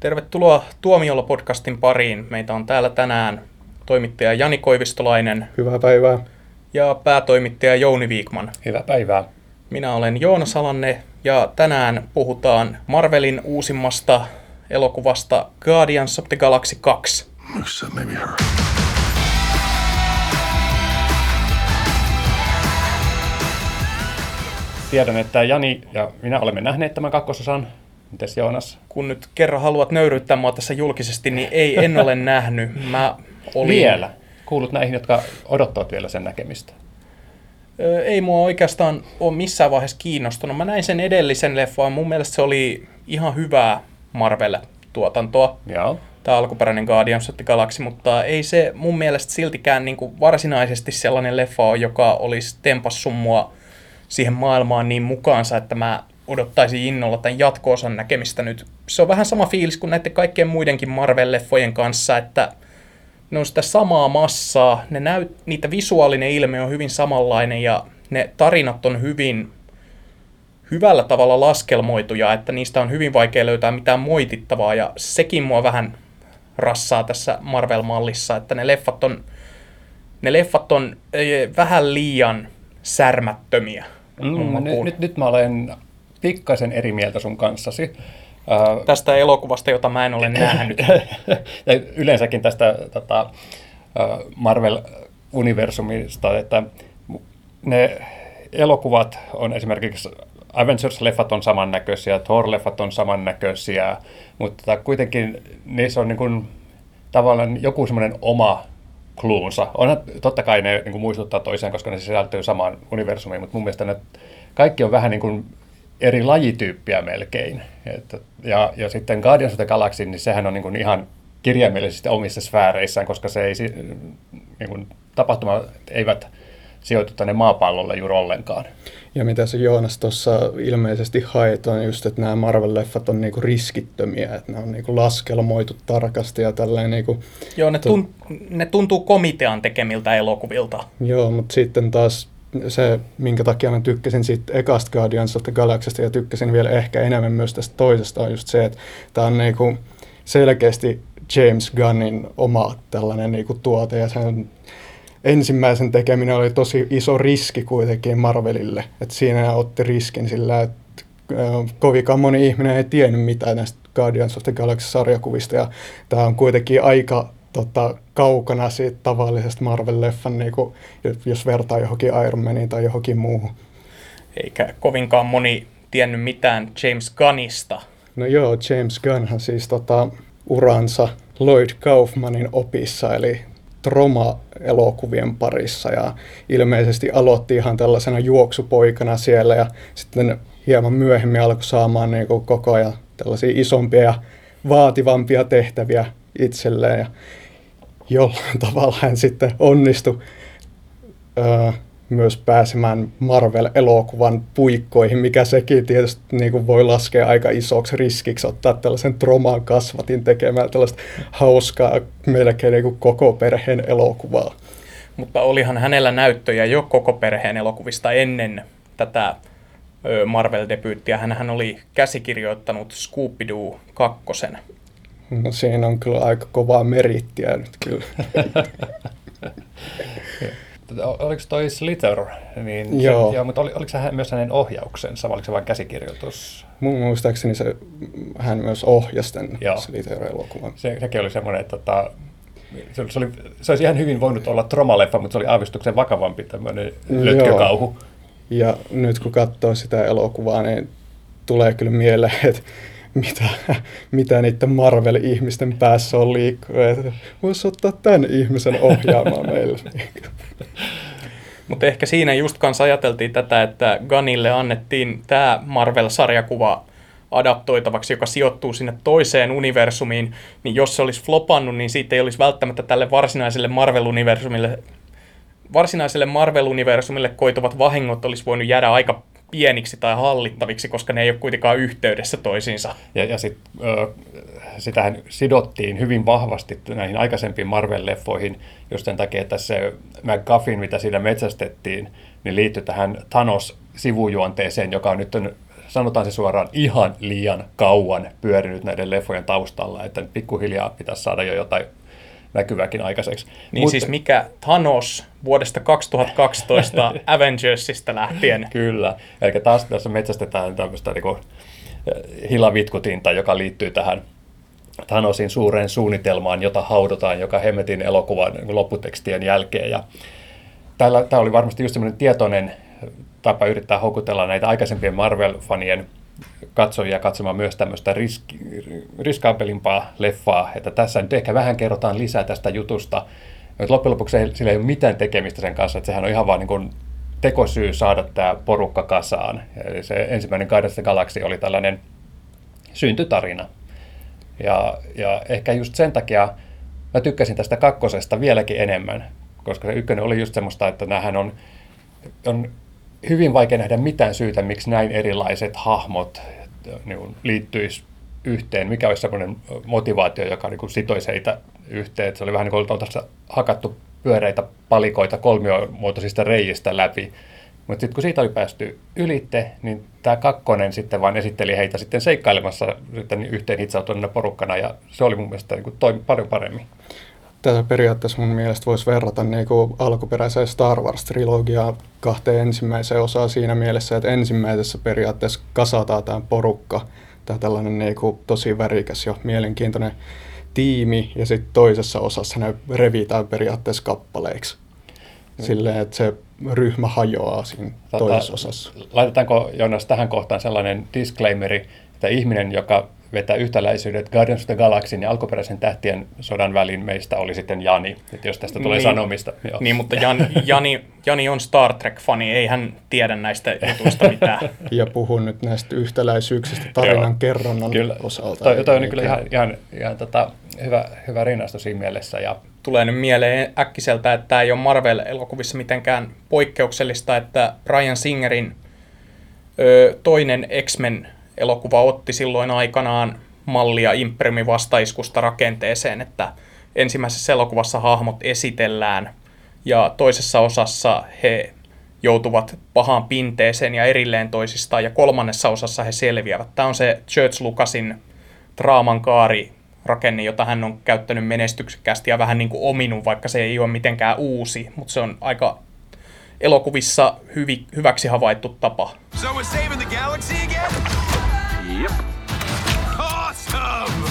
Tervetuloa Tuomiolla podcastin pariin. Meitä on täällä tänään toimittaja Jani Koivistolainen Hyvää päivää. ja päätoimittaja Jouni Viikman. Hyvää päivää. Minä olen Joona Salanne ja tänään puhutaan Marvelin uusimmasta elokuvasta Guardians of the Galaxy 2. Except maybe her. Tiedän, että Jani ja minä olemme nähneet tämän kakkososan. Mites Joonas? Kun nyt kerran haluat nöyryyttää mua tässä julkisesti, niin ei, en ole nähnyt. Mä olin, Vielä. Kuulut näihin, jotka odottavat vielä sen näkemistä. Ö, Ei mua oikeastaan ole missään vaiheessa kiinnostunut. Mä näin sen edellisen leffan. Mun mielestä se oli ihan hyvää Marvel-tuotantoa. Joo. tämä alkuperäinen Guardians of the Galaxy, mutta ei se mun mielestä siltikään niin kuin varsinaisesti sellainen leffa ole, joka olisi tempassut mua siihen maailmaan niin mukaansa, että mä odottaisin innolla tämän jatko-osan näkemistä nyt. Se on vähän sama fiilis kuin näiden kaikkien muidenkin Marvel-leffojen kanssa, että ne on sitä samaa massaa, ne näyt, niitä visuaalinen ilme on hyvin samanlainen ja ne tarinat on hyvin hyvällä tavalla laskelmoituja, että niistä on hyvin vaikea löytää mitään moitittavaa ja sekin mua vähän rassaa tässä Marvel-mallissa, että ne leffat on, ne leffat on eh, vähän liian särmättömiä. Mm, nyt, nyt, nyt mä olen pikkasen eri mieltä sun kanssasi. Äh, Tästä elokuvasta, jota mä en ole nähnyt. ja yleensäkin tästä tota, äh, Marvel-universumista, että ne elokuvat on esimerkiksi Avengers-leffat on samannäköisiä, Thor-leffat on samannäköisiä, mutta kuitenkin niissä on niin kuin, tavallaan joku semmoinen oma kluunsa. Onhan, totta kai ne niin kuin muistuttaa toisiaan, koska ne sisältyy samaan universumiin, mutta mun mielestä ne kaikki on vähän niin kuin eri lajityyppiä melkein. Että, ja, ja sitten Guardians of the Galaxy, niin sehän on niin kuin ihan kirjaimellisesti omissa sfääreissään, koska se ei, si- niin kuin, tapahtumat eivät sijoitu tänne maapallolle juuri ollenkaan. Ja mitä se Joonas tuossa ilmeisesti haet on just, että nämä Marvel-leffat on niinku riskittömiä, että ne on niinku laskelmoitu tarkasti ja tälleen niinku, Joo, ne, tun, ne tuntuu komitean tekemiltä elokuvilta. joo, mutta sitten taas se, minkä takia mä tykkäsin siitä ekasta Guardians of the ja tykkäsin vielä ehkä enemmän myös tästä toisesta on just se, että tämä on niinku selkeästi James Gunnin oma tällainen niinku tuote ja se on ensimmäisen tekeminen oli tosi iso riski kuitenkin Marvelille. Et siinä otti riskin sillä, että kovinkaan moni ihminen ei tiennyt mitään näistä Guardians of the Galaxy-sarjakuvista. Ja tämä on kuitenkin aika tota, kaukana siitä tavallisesta Marvel-leffan, niinku, jos vertaa johonkin Iron Maniin tai johonkin muuhun. Eikä kovinkaan moni tiennyt mitään James Gunnista. No joo, James Gunnhan siis tota, uransa Lloyd Kaufmanin opissa, eli Troma-elokuvien parissa ja ilmeisesti aloitti ihan tällaisena juoksupoikana siellä ja sitten hieman myöhemmin alkoi saamaan niin kuin koko ajan tällaisia isompia ja vaativampia tehtäviä itselleen ja jollain tavalla hän sitten onnistui öö, myös pääsemään Marvel-elokuvan puikkoihin, mikä sekin tietysti niin kuin voi laskea aika isoksi riskiksi ottaa tällaisen tromaan kasvatin tekemään tällaista hauskaa melkein niin kuin koko perheen elokuvaa. Mutta olihan hänellä näyttöjä jo koko perheen elokuvista ennen tätä Marvel-debyyttiä. Hänhän oli käsikirjoittanut Scooby-Doo kakkosen. No siinä on kyllä aika kovaa merittiä nyt kyllä. O- Oliko toi Slither? Niin Joo. Se, joo mutta oli, oliko se hän- myös hänen ohjauksensa, vai oliko se vain käsikirjoitus? Mun muistaakseni se, hän myös ohjasi tämän Joo. Slither-elokuvan. Se, sekin oli semmoinen, että tota, se, se, oli, se olisi ihan hyvin voinut olla tromaleffa, mutta se oli aavistuksen vakavampi tämmöinen Joo. lötkökauhu. Ja nyt kun katsoo sitä elokuvaa, niin tulee kyllä mieleen, että mitä, mitä niiden Marvel-ihmisten päässä on liikkuu. Voisi ottaa tämän ihmisen ohjaamaan meille. Mutta ehkä siinä just kanssa ajateltiin tätä, että Gunnille annettiin tämä Marvel-sarjakuva adaptoitavaksi, joka sijoittuu sinne toiseen universumiin, niin jos se olisi flopannut, niin siitä ei olisi välttämättä tälle varsinaiselle Marvel-universumille varsinaiselle Marvel-universumille koituvat vahingot olisi voinut jäädä aika pieniksi tai hallittaviksi, koska ne ei ole kuitenkaan yhteydessä toisiinsa. Ja, ja sit, ö, sitähän sidottiin hyvin vahvasti näihin aikaisempiin Marvel-leffoihin just sen takia, että se McGuffin, mitä siinä metsästettiin, niin liittyi tähän Thanos-sivujuonteeseen, joka on nyt on sanotaan se suoraan, ihan liian kauan pyörinyt näiden leffojen taustalla, että pikkuhiljaa pitäisi saada jo jotain näkyväkin aikaiseksi. Niin Mut, siis mikä Thanos vuodesta 2012 Avengersista lähtien. Kyllä, eli taas tässä metsästetään tämmöistä niin hilavitkutinta, joka liittyy tähän Thanosin suureen suunnitelmaan, jota haudotaan joka hemmetin elokuvan niin lopputekstien jälkeen. Ja tällä, tämä oli varmasti just semmoinen tietoinen tapa yrittää houkutella näitä aikaisempien Marvel-fanien katsojia katsomaan myös tämmöistä riski, riskaapelimpaa leffaa, että tässä nyt ehkä vähän kerrotaan lisää tästä jutusta. Mutta loppujen lopuksi sillä ei ole mitään tekemistä sen kanssa, että sehän on ihan vaan niin kuin tekosyy saada tämä porukka kasaan. Eli se ensimmäinen Guardians Galaxy oli tällainen syntytarina. Ja, ja ehkä just sen takia mä tykkäsin tästä kakkosesta vieläkin enemmän, koska se ykkönen oli just semmoista, että näähän on, on hyvin vaikea nähdä mitään syytä, miksi näin erilaiset hahmot niin liittyisi yhteen, mikä olisi sellainen motivaatio, joka niin sitoisi heitä yhteen. Se oli vähän niin kuin oltaisiin hakattu pyöreitä palikoita kolmiomuotoisista reijistä läpi. Mutta sitten kun siitä oli päästy ylitte, niin tämä kakkonen sitten vain esitteli heitä sitten seikkailemassa sitten yhteen hitsautuneena porukkana, ja se oli mun mielestä niin kuin toimi paljon paremmin tätä periaatteessa mun mielestä voisi verrata niin kuin alkuperäiseen Star Wars-trilogiaan kahteen ensimmäiseen osaan siinä mielessä, että ensimmäisessä periaatteessa kasataan tämä porukka, tämä tällainen niin kuin tosi värikäs ja mielenkiintoinen tiimi, ja sitten toisessa osassa ne revitään periaatteessa kappaleiksi. Mm. Silleen, että se ryhmä hajoaa siinä tota, toisessa osassa. Laitetaanko Jonas tähän kohtaan sellainen disclaimeri, että ihminen, joka vetää yhtäläisyydet Guardians of the Galaxy ja alkuperäisen tähtien sodan välin meistä oli sitten Jani, että jos tästä tulee niin, sanomista. Joo. Niin, mutta Jan, Jani, Jani on Star Trek-fani, ei hän tiedä näistä jutuista mitään. Ja puhun nyt näistä yhtäläisyyksistä tarinan kerronnan kyllä. osalta. Toi, toi on kyllä ihan, ihan, ihan tota, hyvä, hyvä rinnastus siinä mielessä. Ja... Tulee nyt mieleen äkkiseltä, että tämä ei ole Marvel-elokuvissa mitenkään poikkeuksellista, että Brian Singerin ö, toinen X-Men elokuva otti silloin aikanaan mallia Imprimin vastaiskusta rakenteeseen, että ensimmäisessä elokuvassa hahmot esitellään ja toisessa osassa he joutuvat pahaan pinteeseen ja erilleen toisistaan ja kolmannessa osassa he selviävät. Tämä on se Church Lucasin draaman kaari rakenne, jota hän on käyttänyt menestyksekkäästi ja vähän niin kuin ominut, vaikka se ei ole mitenkään uusi, mutta se on aika elokuvissa hyvi, hyväksi havaittu tapa. So we're saving the galaxy again? Yep. Awesome!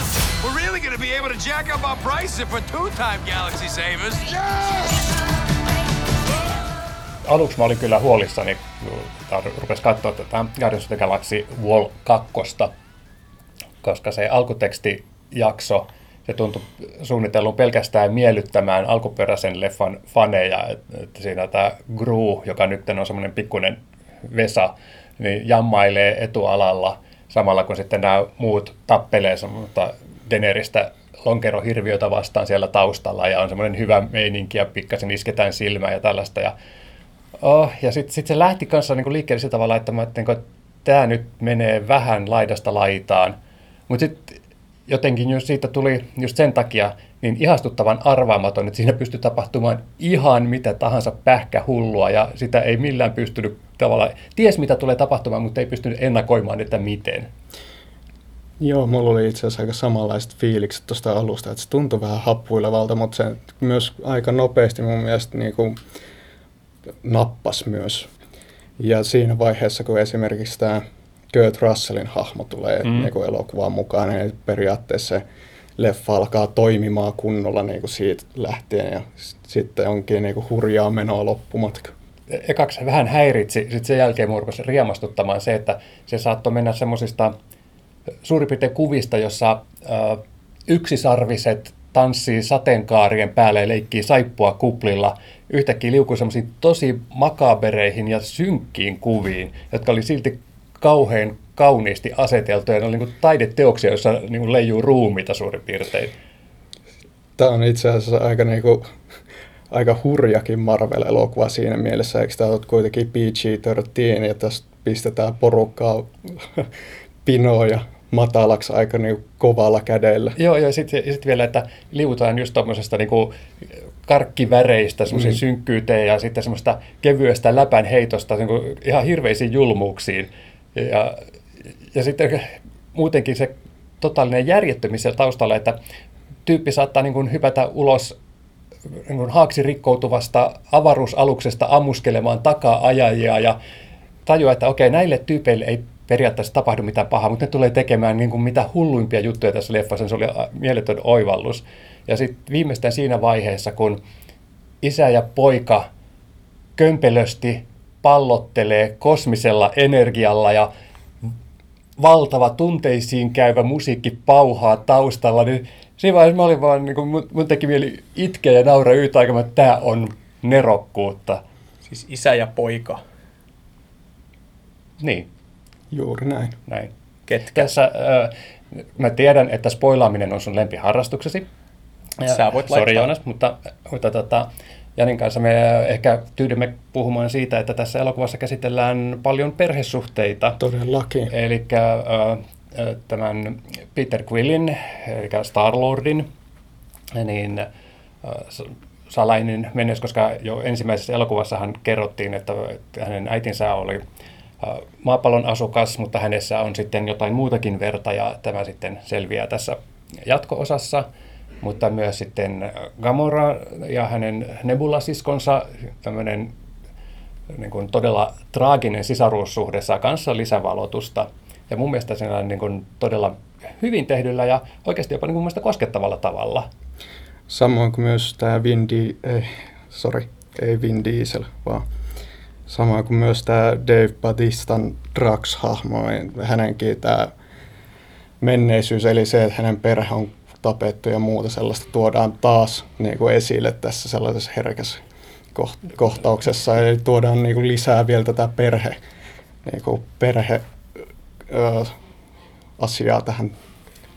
We're really gonna be able to jack up our prices for two-time Galaxy Savers. Yes! Aluksi mä olin kyllä huolissani, kun rupesi katsoa tätä Guardians of the Galaxy Wall 2, koska se alkutekstijakso se tuntui suunnitellun pelkästään miellyttämään alkuperäisen leffan faneja. Että siinä tämä Gru, joka nyt on semmoinen pikkuinen Vesa, niin jammailee etualalla samalla kun sitten nämä muut tappelee semmoista Deneristä lonkerohirviötä vastaan siellä taustalla ja on semmoinen hyvä meininki ja pikkasen isketään silmää ja tällaista. Ja, oh, ja sitten sit se lähti kanssa niin liikkeelle sillä tavalla, että mä että tämä nyt menee vähän laidasta laitaan. Mutta sitten jotenkin just siitä tuli just sen takia niin ihastuttavan arvaamaton, että siinä pystyy tapahtumaan ihan mitä tahansa pähkähullua ja sitä ei millään pystynyt tavallaan, ties mitä tulee tapahtumaan, mutta ei pystynyt ennakoimaan, että miten. Joo, mulla oli itse asiassa aika samanlaiset fiilikset tuosta alusta, että se tuntui vähän happuilevalta, mutta se myös aika nopeasti mun mielestä niin kuin nappas myös. Ja siinä vaiheessa, kun esimerkiksi tämä Kurt Russellin hahmo tulee mm. niin kuin elokuvaan mukaan, niin periaatteessa se leffa alkaa toimimaan kunnolla niin kuin siitä lähtien ja sitten onkin niin kuin hurjaa menoa loppumatka. Ekaksi vähän häiritsi, sitten sen jälkeen murkosi riemastuttamaan se, että se saattoi mennä semmoisista suurin piirtein kuvista, jossa äh, yksisarviset tanssii sateenkaarien päälle ja leikkii saippua kuplilla, yhtäkkiä liukui semmoisiin tosi makabereihin ja synkkiin kuviin, jotka oli silti kauhean kauniisti aseteltuja. Ne oli niin taideteoksia, joissa niin leijuu ruumiita suurin piirtein. Tämä on itse asiassa aika, niin kuin, aika hurjakin Marvel-elokuva siinä mielessä. Eikö tämä ole kuitenkin PG-13 ja tästä pistetään porukkaa pinoa ja matalaksi aika niin kovalla kädellä. Joo, ja sitten sit vielä, että liutaan just tuommoisesta niin karkkiväreistä semmoisiin mm. synkkyyteen ja sitten semmoista kevyestä läpänheitosta niin ihan hirveisiin julmuuksiin. Ja ja sitten muutenkin se totaalinen järjettömyys siellä taustalla, että tyyppi saattaa niin kuin hypätä ulos niin haaksi rikkoutuvasta avaruusaluksesta ammuskelemaan takaa-ajajia ja tajua, että okei, näille tyypeille ei periaatteessa tapahdu mitään pahaa, mutta ne tulee tekemään niin kuin mitä hulluimpia juttuja tässä leffassa. Se oli mieletön oivallus. Ja sitten viimeistään siinä vaiheessa, kun isä ja poika kömpelösti pallottelee kosmisella energialla ja valtava tunteisiin käyvä musiikki pauhaa taustalla, niin siinä vaiheessa mä olin vaan, niin kuin, mun teki mieli itkeä ja naura yhtä aikaa, että tämä on nerokkuutta. Siis isä ja poika. Niin. Juuri näin. näin. Ketkä? Tässä, äh, mä tiedän, että spoilaaminen on sun lempiharrastuksesi. Sä voit Sori laittaa. Joonas, mutta, mutta tota, Janin kanssa me ehkä tyydymme puhumaan siitä, että tässä elokuvassa käsitellään paljon perhesuhteita. Todellakin. Eli tämän Peter Quillin, eli Star-Lordin, niin äh, salainen menneys, koska jo ensimmäisessä elokuvassahan kerrottiin, että, hänen äitinsä oli äh, maapallon asukas, mutta hänessä on sitten jotain muutakin verta, ja tämä sitten selviää tässä jatko-osassa. Mutta myös sitten Gamora ja hänen Nebula-siskonsa, tämmöinen niin kuin todella traaginen sisaruussuhde saa kanssa lisävalotusta. Ja mun mielestä siinä on niin kuin todella hyvin tehdyllä ja oikeasti jopa niin kuin mun mielestä koskettavalla tavalla. Samoin kuin myös tämä Vin Di- ei, sorry, ei Vin Diesel, vaan samoin kuin myös tämä Dave Batistan Drax-hahmo, hänenkin tämä menneisyys, eli se, että hänen perhe on tapettu ja muuta sellaista tuodaan taas niin kuin esille tässä sellaisessa herkässä koht- kohtauksessa. Eli tuodaan niin kuin lisää vielä tätä perhe, niin kuin perhe ö, asiaa tähän.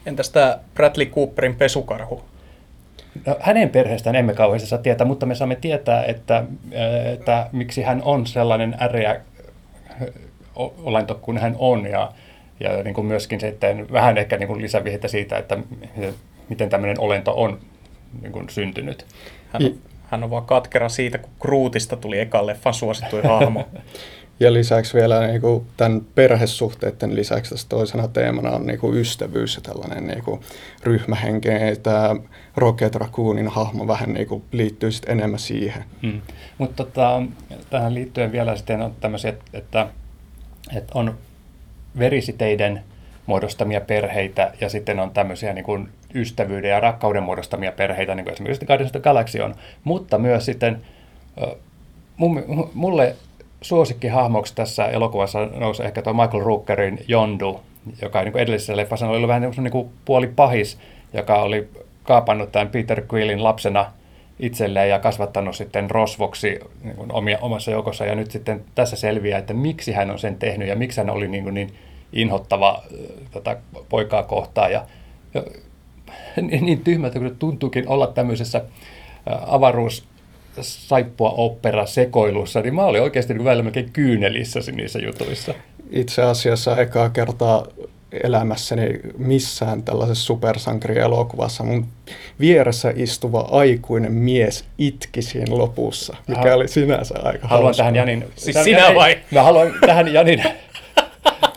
Entäs tämä Bradley Cooperin pesukarhu? No, hänen perheestään emme kauheasti saa tietää, mutta me saamme tietää, että, että miksi hän on sellainen äreä olento kuin hän on ja, ja niin kuin myöskin sitten vähän ehkä niin kuin lisävihjettä siitä, että miten- tämmöinen olento on niin kuin syntynyt. Hän on, hän on vaan katkera siitä, kun Grootista tuli ekan leffan suosituin hahmo. Ja lisäksi vielä niin kuin tämän perhesuhteiden lisäksi tässä toisena teemana on niin kuin ystävyys ja tällainen niin kuin ryhmähenke. Tämä Rocket Raccoonin hahmo vähän niin kuin liittyy sitten enemmän siihen. Hmm. Mutta tota, tähän liittyen vielä sitten on tämmöisiä, että, että on verisiteiden muodostamia perheitä ja sitten on tämmöisiä niin kuin ystävyyden ja rakkauden muodostamia perheitä, niin kuin esimerkiksi Guardians of the Galaxy on. Mutta myös sitten mulle suosikkihahmoksi tässä elokuvassa nousi ehkä tuo Michael Rookerin Yondu, joka niin edellisessä leffassa oli vähän niin kuin puoli pahis, joka oli kaapannut tämän Peter Quillin lapsena itselleen ja kasvattanut sitten rosvoksi niin kuin omia, omassa joukossa. Ja nyt sitten tässä selviää, että miksi hän on sen tehnyt ja miksi hän oli niin, kuin niin inhottava tätä poikaa kohtaan. Ja, ja niin, niin tyhmältä kuin se tuntuukin olla tämmöisessä avaruus saippua opera sekoilussa, niin mä olin oikeasti niin välillä melkein kyynelissä niissä jutuissa. Itse asiassa ekaa kertaa elämässäni missään tällaisessa supersankarielokuvassa mun vieressä istuva aikuinen mies itki siinä lopussa, mikä Ha- oli sinänsä aika Haluan hauskaa. tähän Janin... Siis sinä ei, vai? Mä haluan tähän Janin,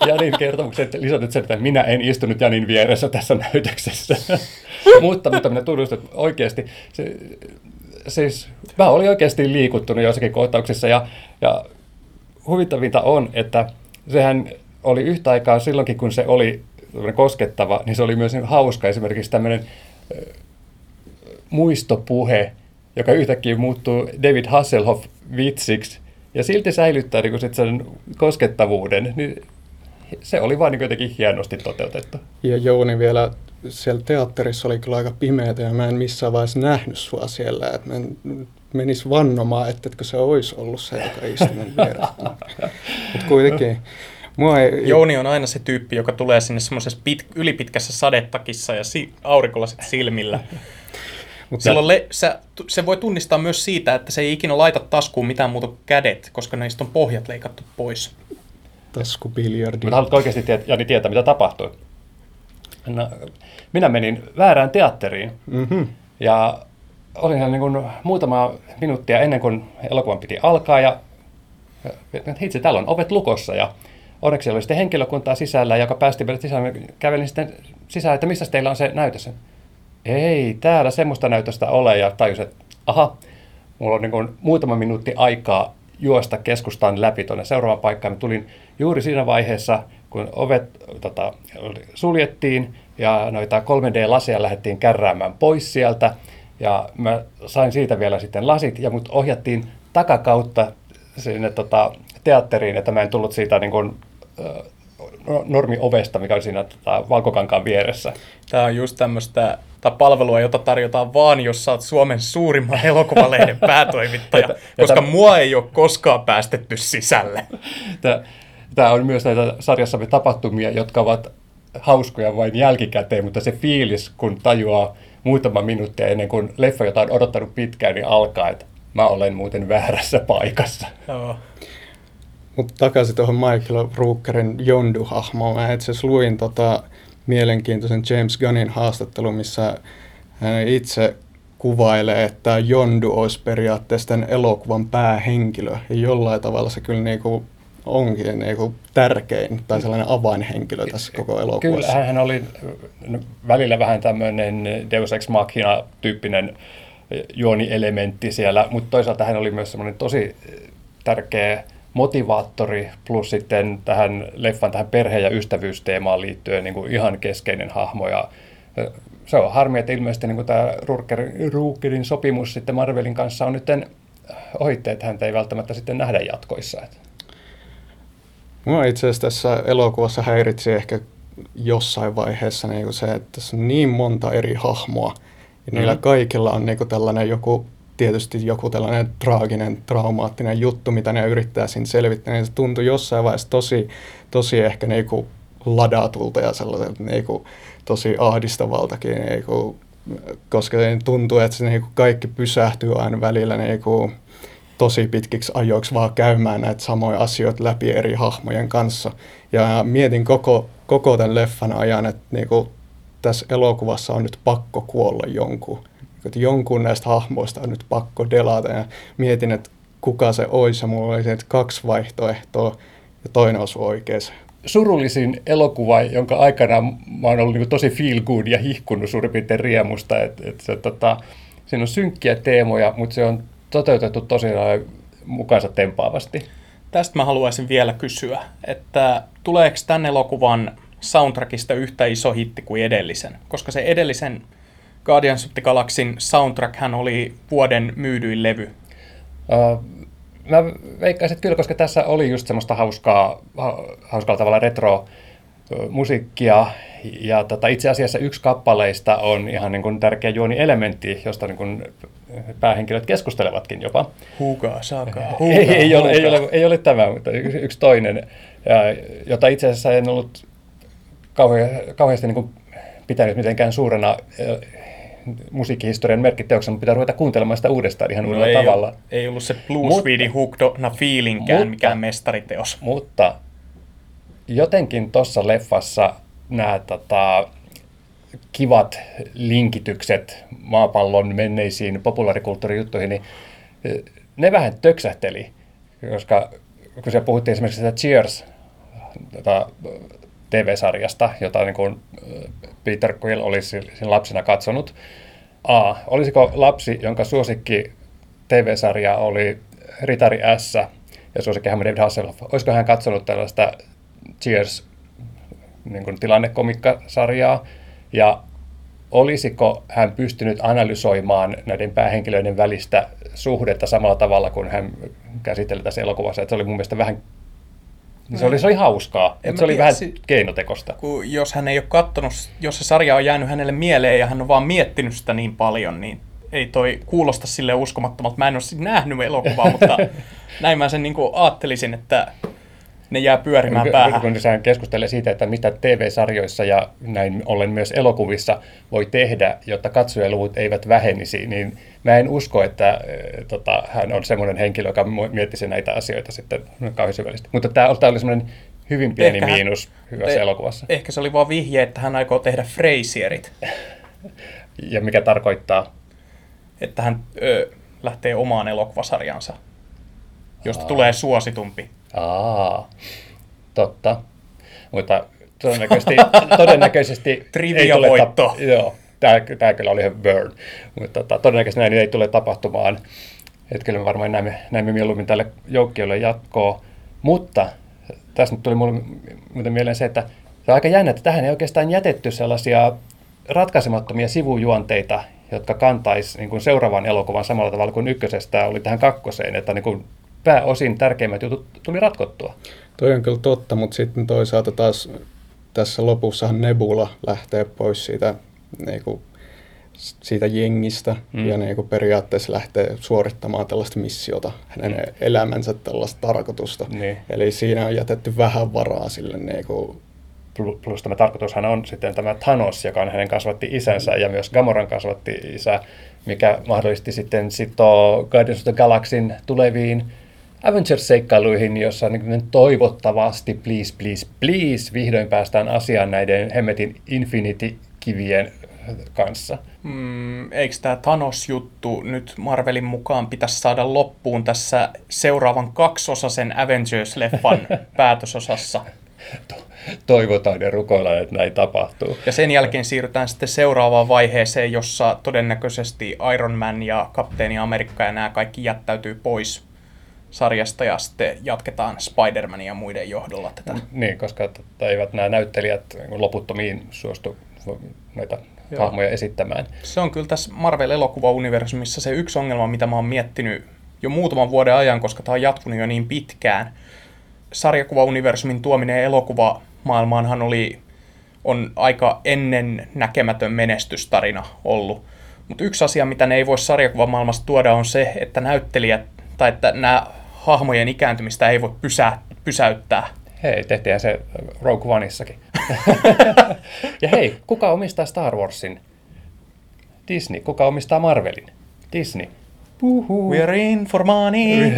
Janin kertomuksen lisätä sen, että minä en istunut Janin vieressä tässä näytöksessä. mutta, mutta minä tunnustan, että oikeasti se, siis mä olin oikeasti liikuttunut joissakin kohtauksissa ja, ja huvittavinta on, että sehän oli yhtä aikaa silloinkin, kun se oli koskettava, niin se oli myös hauska esimerkiksi tämmöinen muistopuhe, joka yhtäkkiä muuttuu David Hasselhoff vitsiksi ja silti säilyttää niin sit sen koskettavuuden, niin se oli vaan niin jotenkin hienosti toteutettu. Ja Jouni vielä siellä teatterissa oli kyllä aika pimeätä ja mä en missään vaiheessa nähnyt sua siellä. Et mä en menis vannomaan, että etkö se olisi ollut se, joka istui mun vieressä. Mutta kuitenkin. Mua ei, Jouni on aina se tyyppi, joka tulee sinne semmoisessa pit, ylipitkässä sadetakissa ja si, aurinkolasit silmillä. Mutta Silloin le, sä, se voi tunnistaa myös siitä, että se ei ikinä laita taskuun mitään muuta kuin kädet, koska näistä on pohjat leikattu pois. taskubiljardi. Mutta haluatko oikeasti tiet- Jani tietää, mitä tapahtui? No, minä menin väärään teatteriin Mm-hmm. ja olin siellä niin muutama minuuttia ennen kuin elokuvan piti alkaa ja ja hitsi, täällä on ovet lukossa ja onneksi oli sitten henkilökuntaa sisällä, joka päästi meidät sisään. Kävelin sitten sisään, että missä teillä on se näytös? Ei, täällä semmoista näytöstä ole. Ja tajusin, että aha, mulla on niin kuin muutama minuutti aikaa juosta keskustan läpi tuonne seuraavaan paikkaan. Mä tulin juuri siinä vaiheessa, kun ovet tota, suljettiin ja noita 3D-laseja lähdettiin kärräämään pois sieltä. Ja mä sain siitä vielä sitten lasit ja mut ohjattiin takakautta sinne tota, teatteriin, että mä en tullut siitä niin kuin, normiovesta, mikä on siinä tota, valkokankaan vieressä. Tämä on just tämmöistä tai palvelua, jota tarjotaan vaan, jos sä oot Suomen suurimman elokuvalehden päätoimittaja, ja, koska ja mua ei ole koskaan päästetty sisälle. Tämä on myös näitä sarjassamme tapahtumia, jotka ovat hauskoja vain jälkikäteen, mutta se fiilis, kun tajuaa muutama minuuttia ennen kuin leffa, jota on odottanut pitkään, niin alkaa, että mä olen muuten väärässä paikassa. Joo. Mutta takaisin tuohon Michael Rookerin Jondu-hahmoon. Mä itse asiassa luin tota mielenkiintoisen James Gunnin haastattelun, missä hän itse kuvailee, että Jondu olisi periaatteessa tämän elokuvan päähenkilö. Ja jollain tavalla se kyllä niinku onkin niinku tärkein tai sellainen avainhenkilö tässä koko elokuvassa. Kyllä, hän oli välillä vähän tämmöinen Deus Ex Machina-tyyppinen juonielementti siellä, mutta toisaalta hän oli myös semmoinen tosi tärkeä motivaattori plus sitten tähän leffan tähän perhe- ja ystävyysteemaan liittyen niin kuin ihan keskeinen hahmo. Ja se on harmi, että ilmeisesti niin kuin tämä Rookerin sopimus sitten Marvelin kanssa on nyt ohitte, että häntä ei välttämättä sitten nähdä jatkoissa. Mua itse asiassa tässä elokuvassa häiritsi ehkä jossain vaiheessa niin kuin se, että tässä on niin monta eri hahmoa, ja niillä mm. kaikilla on niin kuin tällainen joku tietysti joku tällainen traaginen, traumaattinen juttu, mitä ne yrittää siinä selvittää, niin se tuntui jossain vaiheessa tosi, tosi ehkä niinku ladatulta ja sellaiselta niinku tosi ahdistavaltakin, niinku, koska se tuntuu, että se niinku kaikki pysähtyy aina välillä niinku tosi pitkiksi ajoiksi vaan käymään näitä samoja asioita läpi eri hahmojen kanssa. Ja mietin koko, koko tämän leffan ajan, että niinku, tässä elokuvassa on nyt pakko kuolla jonkun että jonkun näistä hahmoista on nyt pakko delata ja mietin, että kuka se olisi mulla oli että kaksi vaihtoehtoa ja toinen olisi oikeassa. Surullisin elokuva, jonka aikana mä oon ollut niin tosi feel good ja hihkunut suurin piirtein riemusta, että, että se, tota, siinä on synkkiä teemoja, mutta se on toteutettu tosi mukaansa tempaavasti. Tästä mä haluaisin vielä kysyä, että tuleeko tämän elokuvan soundtrackista yhtä iso hitti kuin edellisen? Koska se edellisen Guardians of the Galaxyn soundtrack hän oli vuoden myydyin levy. Uh, mä veikkaisin, että kyllä, koska tässä oli just semmoista hauskaa, hauskalla tavalla retro musiikkia, ja tota, itse asiassa yksi kappaleista on ihan niin kuin tärkeä juoni-elementti, josta niin kuin päähenkilöt keskustelevatkin jopa. Huukaa, saakaa, huukaa, ei, ei, ole, ei, ole, ei ole tämä, mutta yksi, yksi toinen, ja, jota itse asiassa en ollut kauheasti niin kuin pitänyt mitenkään suurena musiikkihistorian merkkiteoksen, mutta pitää ruveta kuuntelemaan sitä uudestaan ihan no uudella ei tavalla. Ole, ei ollut se Blue Speedy Hooked on Feelingkään mutta, mikään mestariteos. Mutta jotenkin tuossa leffassa nämä tota, kivat linkitykset maapallon menneisiin populaarikulttuurijuttuihin, niin ne vähän töksähteli, koska kun siellä puhuttiin esimerkiksi sitä Cheers, tota, TV-sarjasta, jota niin kuin Peter Quill olisi lapsena katsonut. A. Olisiko lapsi, jonka suosikki TV-sarja oli Ritari S ja suosikki David Hasselhoff, olisiko hän katsonut tällaista Cheers niin kuin tilannekomikkasarjaa ja olisiko hän pystynyt analysoimaan näiden päähenkilöiden välistä suhdetta samalla tavalla kuin hän käsitteli tässä elokuvassa. Että se oli mun mielestä vähän niin se oli, se oli hauskaa, en se oli tiedä, vähän si- keinotekosta. Kun jos hän ei ole kattonut, jos se sarja on jäänyt hänelle mieleen ja hän on vaan miettinyt sitä niin paljon, niin ei toi kuulosta sille uskomattomalta. Mä en ole nähnyt elokuvaa, mutta näin mä sen niin ajattelisin, että ne jää pyörimään kun, päähän. Kun sehän keskustelee siitä, että mitä TV-sarjoissa ja näin ollen myös elokuvissa voi tehdä, jotta katsojaluvut eivät vähenisi, niin mä en usko, että äh, tota, hän on semmoinen henkilö, joka miettisi näitä asioita sitten kauhean syvällisesti. Mutta tämä, tämä oli semmoinen hyvin pieni ehkä miinus hän, hyvässä eh, elokuvassa. Ehkä se oli vain vihje, että hän aikoo tehdä Frasierit. ja mikä tarkoittaa? Että hän ö, lähtee omaan elokuvasarjansa, josta Aa. tulee suositumpi. Aa. Totta. Mutta todennäköisesti, todennäköisesti Trivia voitto. joo, tämä, tämä kyllä oli ihan burn. Mutta tota, todennäköisesti näin ei tule tapahtumaan. Että kyllä me varmaan näemme, näemme mieluummin tälle joukkiolle jatkoa. Mutta tässä nyt tuli mulle muuten mieleen se, että se on aika jännä, että tähän ei oikeastaan jätetty sellaisia ratkaisemattomia sivujuonteita, jotka kantaisi niin kuin seuraavan elokuvan samalla tavalla kuin ykkösestä oli tähän kakkoseen, että niin kuin pääosin tärkeimmät jutut tuli ratkottua. Toi on kyllä totta, mutta sitten toisaalta taas tässä lopussahan Nebula lähtee pois siitä, niin kuin, siitä jengistä mm. ja niin kuin periaatteessa lähtee suorittamaan tällaista missiota, hänen mm. elämänsä tällaista tarkoitusta. Niin. Eli siinä on jätetty vähän varaa sille niin kuin, plus tämä tarkoitushan on sitten tämä Thanos, joka on hänen kasvatti isänsä ja myös Gamoran kasvatti isä, mikä mahdollisti sitten sitoo Guardians of the Galaxin tuleviin Avengers-seikkailuihin, jossa niin toivottavasti, please, please, please, vihdoin päästään asiaan näiden hemmetin Infinity-kivien kanssa. Mm, eikö tämä Thanos-juttu nyt Marvelin mukaan pitäisi saada loppuun tässä seuraavan kaksosaisen Avengers-leffan päätösosassa? toivotaan ja rukoillaan, että näin tapahtuu. Ja sen jälkeen siirrytään sitten seuraavaan vaiheeseen, jossa todennäköisesti Iron Man ja Kapteeni Amerikka ja nämä kaikki jättäytyy pois sarjasta ja sitten jatketaan Spider-Manin ja muiden johdolla tätä. Niin, koska t- eivät nämä näyttelijät loputtomiin suostu näitä Joo. hahmoja esittämään. Se on kyllä tässä Marvel-elokuva-universumissa se yksi ongelma, mitä mä oon miettinyt jo muutaman vuoden ajan, koska tämä on jatkunut jo niin pitkään. Sarjakuva-universumin tuominen elokuvamaailmaanhan oli, on aika ennen näkemätön menestystarina ollut. Mutta yksi asia, mitä ne ei voi sarjakuvamaailmasta tuoda, on se, että näyttelijät, tai että nämä hahmojen ikääntymistä ei voi pysä, pysäyttää. Hei, tehtiin se Rogue Oneissakin. ja hei, kuka omistaa Star Warsin? Disney. Kuka omistaa Marvelin? Disney. Uhu. We're in for money.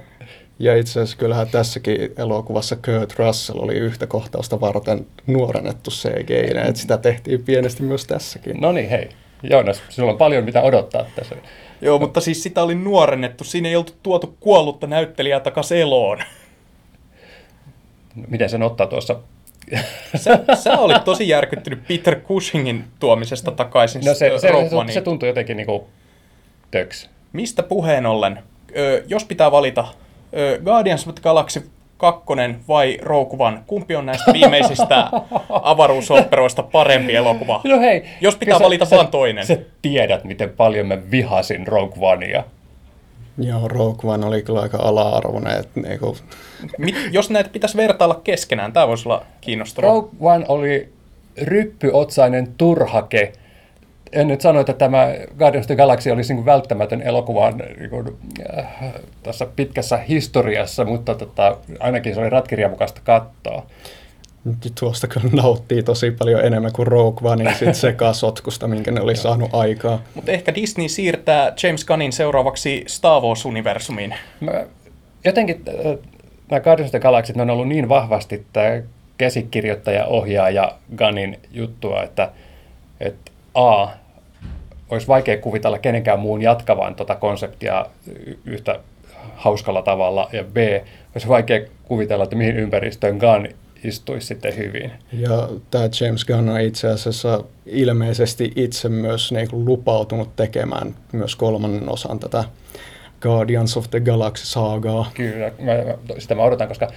ja itse asiassa kyllähän tässäkin elokuvassa Kurt Russell oli yhtä kohtausta varten nuorennettu CGI, että sitä tehtiin pienesti myös tässäkin. No niin, hei. Joonas, sinulla on paljon mitä odottaa tässä. Joo, mutta siis sitä oli nuorennettu. Siinä ei oltu tuotu kuollutta näyttelijää takaisin eloon. Miten sen ottaa tuossa? Sä, sä olit tosi järkyttynyt Peter Cushingin tuomisesta takaisin no se, se, se, se tuntui jotenkin niinku töks. Mistä puheen ollen? Ö, jos pitää valita ö, Guardians of the Galaxy 2 vai Rogue One, kumpi on näistä viimeisistä avaruusoperoista parempi elokuva? No hei, jos pitää valita sä, vain toinen. Sä tiedät, miten paljon mä vihasin Rogue Onea. Joo, Rogue One oli kyllä aika ala-arvoinen. Että niinku... Mit, jos näitä pitäisi vertailla keskenään, tämä voisi olla kiinnostavaa. Rogue One oli ryppyotsainen turhake. En nyt sano, että tämä Guardians of the Galaxy olisi niin välttämätön elokuva niin kuin, äh, tässä pitkässä historiassa, mutta tota, ainakin se oli ratkirjan kattoa tuosta kyllä nauttii tosi paljon enemmän kuin Rogue One ja sitten sekasotkusta, minkä ne oli saanut aikaa. Mutta ehkä Disney siirtää James Gunnin seuraavaksi Star Wars-universumiin. Mä, jotenkin äh, nämä Guardians of the Galaxy, ne on ollut niin vahvasti tämä käsikirjoittaja, ohjaaja Gunnin juttua, että, että A, olisi vaikea kuvitella kenenkään muun jatkavan tuota konseptia yhtä hauskalla tavalla, ja B, olisi vaikea kuvitella, että mihin ympäristöön Gunn istuisi sitten hyvin. Ja tämä James Gunn on itse asiassa ilmeisesti itse myös niin kuin lupautunut tekemään myös kolmannen osan tätä Guardians of the Galaxy-saagaa. Kyllä, mä, sitä mä odotan, koska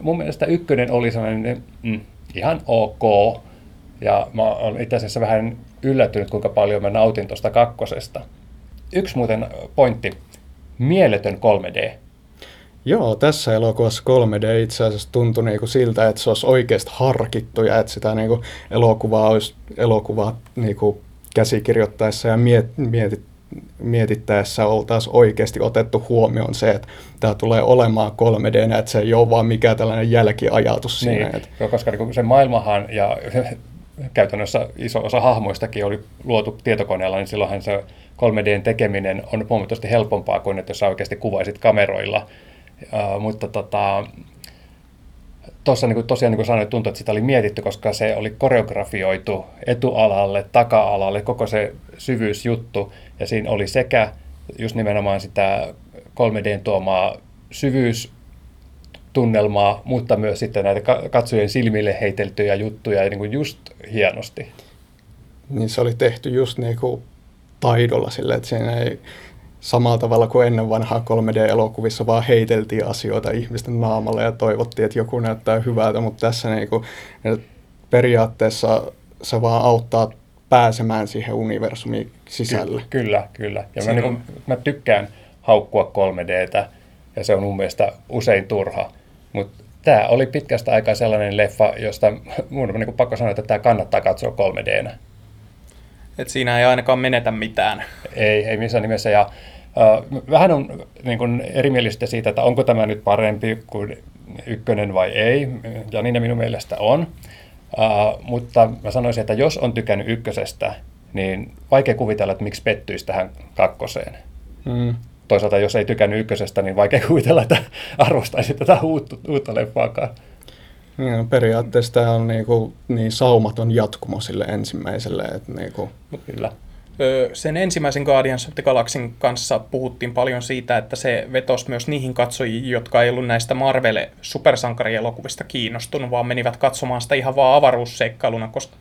mun mielestä ykkönen oli sellainen mm, ihan ok, ja mä olen itse asiassa vähän yllättynyt, kuinka paljon mä nautin tuosta kakkosesta. Yksi muuten pointti, mieletön 3D. Joo, tässä elokuvassa 3D itse asiassa tuntui niinku siltä, että se olisi oikeasti harkittu ja että sitä niinku elokuvaa olisi elokuvaa niinku käsikirjoittaessa ja miet, mietit, mietittäessä oltaisiin oikeasti otettu huomioon se, että tämä tulee olemaan 3D, että se ei ole vaan mikään tällainen jälkiajatus niin, siinä. Että... koska niinku se maailmahan ja käytännössä iso osa hahmoistakin oli luotu tietokoneella, niin silloinhan se 3Dn tekeminen on huomattavasti helpompaa kuin että jos sä oikeasti kuvaisit kameroilla Uh, mutta tota, tuossa niin tosiaan niin sanoin, tuntuu, että sitä oli mietitty, koska se oli koreografioitu etualalle, taka-alalle, koko se syvyysjuttu. Ja siinä oli sekä just nimenomaan sitä 3Dn tuomaa syvyys tunnelmaa, mutta myös sitten näitä katsojien silmille heiteltyjä juttuja niin kuin just hienosti. Niin se oli tehty just niin kuin taidolla sille, että siinä ei samalla tavalla kuin ennen vanhaa 3D-elokuvissa vaan heiteltiin asioita ihmisten naamalle ja toivottiin, että joku näyttää hyvältä, mutta tässä niin kuin, periaatteessa se vaan auttaa pääsemään siihen universumiin sisälle. Ky- kyllä, kyllä. Ja mä, niin kuin, mä tykkään haukkua 3Dtä ja se on mun mielestä usein turha. Mutta tämä oli pitkästä aikaa sellainen leffa, josta mun on niin kuin pakko sanoa, että tämä kannattaa katsoa 3Dnä. Et siinä ei ainakaan menetä mitään. Ei, ei missään nimessä. Ja, äh, vähän on niin kuin erimielistä siitä, että onko tämä nyt parempi kuin ykkönen vai ei. Ja niin minun mielestä on. Uh, mutta mä sanoisin, että jos on tykännyt ykkösestä, niin vaikea kuvitella, että miksi pettyisi tähän kakkoseen. Mm. Toisaalta jos ei tykännyt ykkösestä, niin vaikea kuvitella, että arvostaisi tätä uutta, uutta leffaakaan. Niin, no, periaatteessa tämä on niinku, niin saumaton jatkumo sille ensimmäiselle. Että niinku. Kyllä. Sen ensimmäisen Guardians of the Galaxin kanssa puhuttiin paljon siitä, että se vetosi myös niihin katsojiin, jotka ei ollut näistä Marvel-supersankarielokuvista kiinnostunut, vaan menivät katsomaan sitä ihan vaan avaruusseikkailuna, koska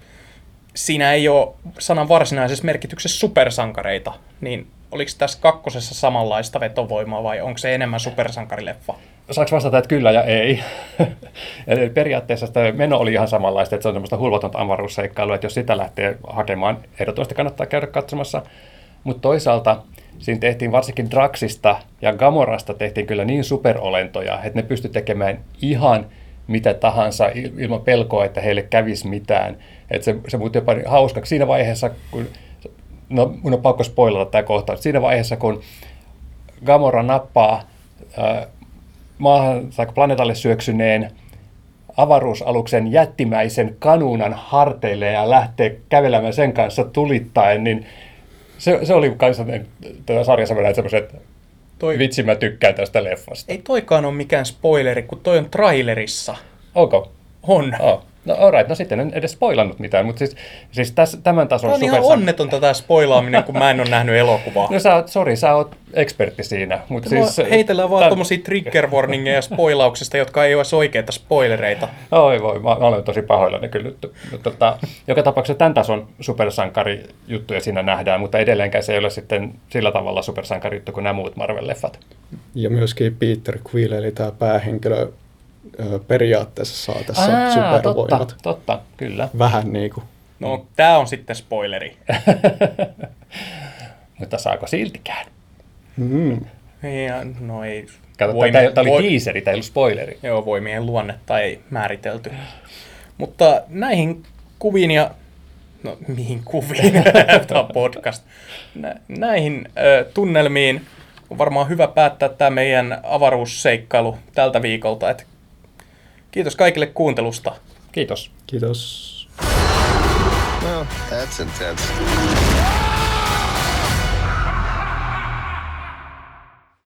siinä ei ole sanan varsinaisessa merkityksessä supersankareita, niin oliko tässä kakkosessa samanlaista vetovoimaa vai onko se enemmän supersankarileffa? Saanko vastata, että kyllä ja ei? Eli periaatteessa sitä meno oli ihan samanlaista, että se on semmoista hulvatonta avaruusseikkailua, että jos sitä lähtee hakemaan, ehdottomasti kannattaa käydä katsomassa. Mutta toisaalta siinä tehtiin varsinkin Draxista ja Gamorasta tehtiin kyllä niin superolentoja, että ne pysty tekemään ihan mitä tahansa ilman pelkoa, että heille kävisi mitään. Että se, se muuttui jopa hauskaksi siinä vaiheessa, kun, no mun on pakko spoilata tämä kohta, siinä vaiheessa kun Gamora nappaa äh, maahan tai planeetalle syöksyneen avaruususaluksen jättimäisen kanuunan harteille ja lähtee kävelemään sen kanssa tulittaen, niin se, se oli tätä sarjassa semmoiset, toi... vitsi mä tykkään tästä leffasta. Ei toikaan ole mikään spoileri, kun toi on trailerissa. Onko? On. Oh. No alright, no sitten en edes spoilannut mitään, mutta siis, siis täs, tämän tason Tämä on ihan onnetonta tämä spoilaaminen, kun mä en ole nähnyt elokuvaa. No sä oot, sorry, sä oot ekspertti siinä. Mutta siis, heitellään vaan tommosia trigger warningeja spoilauksista, jotka ei ole oikeita spoilereita. Oi voi, mä, mä olen tosi pahoillani kyllä nyt. Mutta, tota, joka tapauksessa tämän tason supersankarijuttuja siinä nähdään, mutta edelleenkään se ei ole sitten sillä tavalla supersankarijuttu kuin nämä muut Marvel-leffat. Ja myöskin Peter Quill, eli tämä päähenkilö, periaatteessa saa tässä Aa, supervoimat. Totta, totta, kyllä. Vähän niin kuin. No, tämä on sitten spoileri. Mutta saako siltikään? Mm. Ja, no ei. Kato, voimien, tämä oli teaseri, tämä ei ollut spoileri. Joo, voimien luonnetta ei määritelty. Mutta näihin kuviin ja... No, mihin kuviin? tämä on podcast. Näihin äh, tunnelmiin on varmaan hyvä päättää tämä meidän avaruusseikkailu tältä viikolta. Et Kiitos kaikille kuuntelusta. Kiitos. Kiitos. Well, that's intense.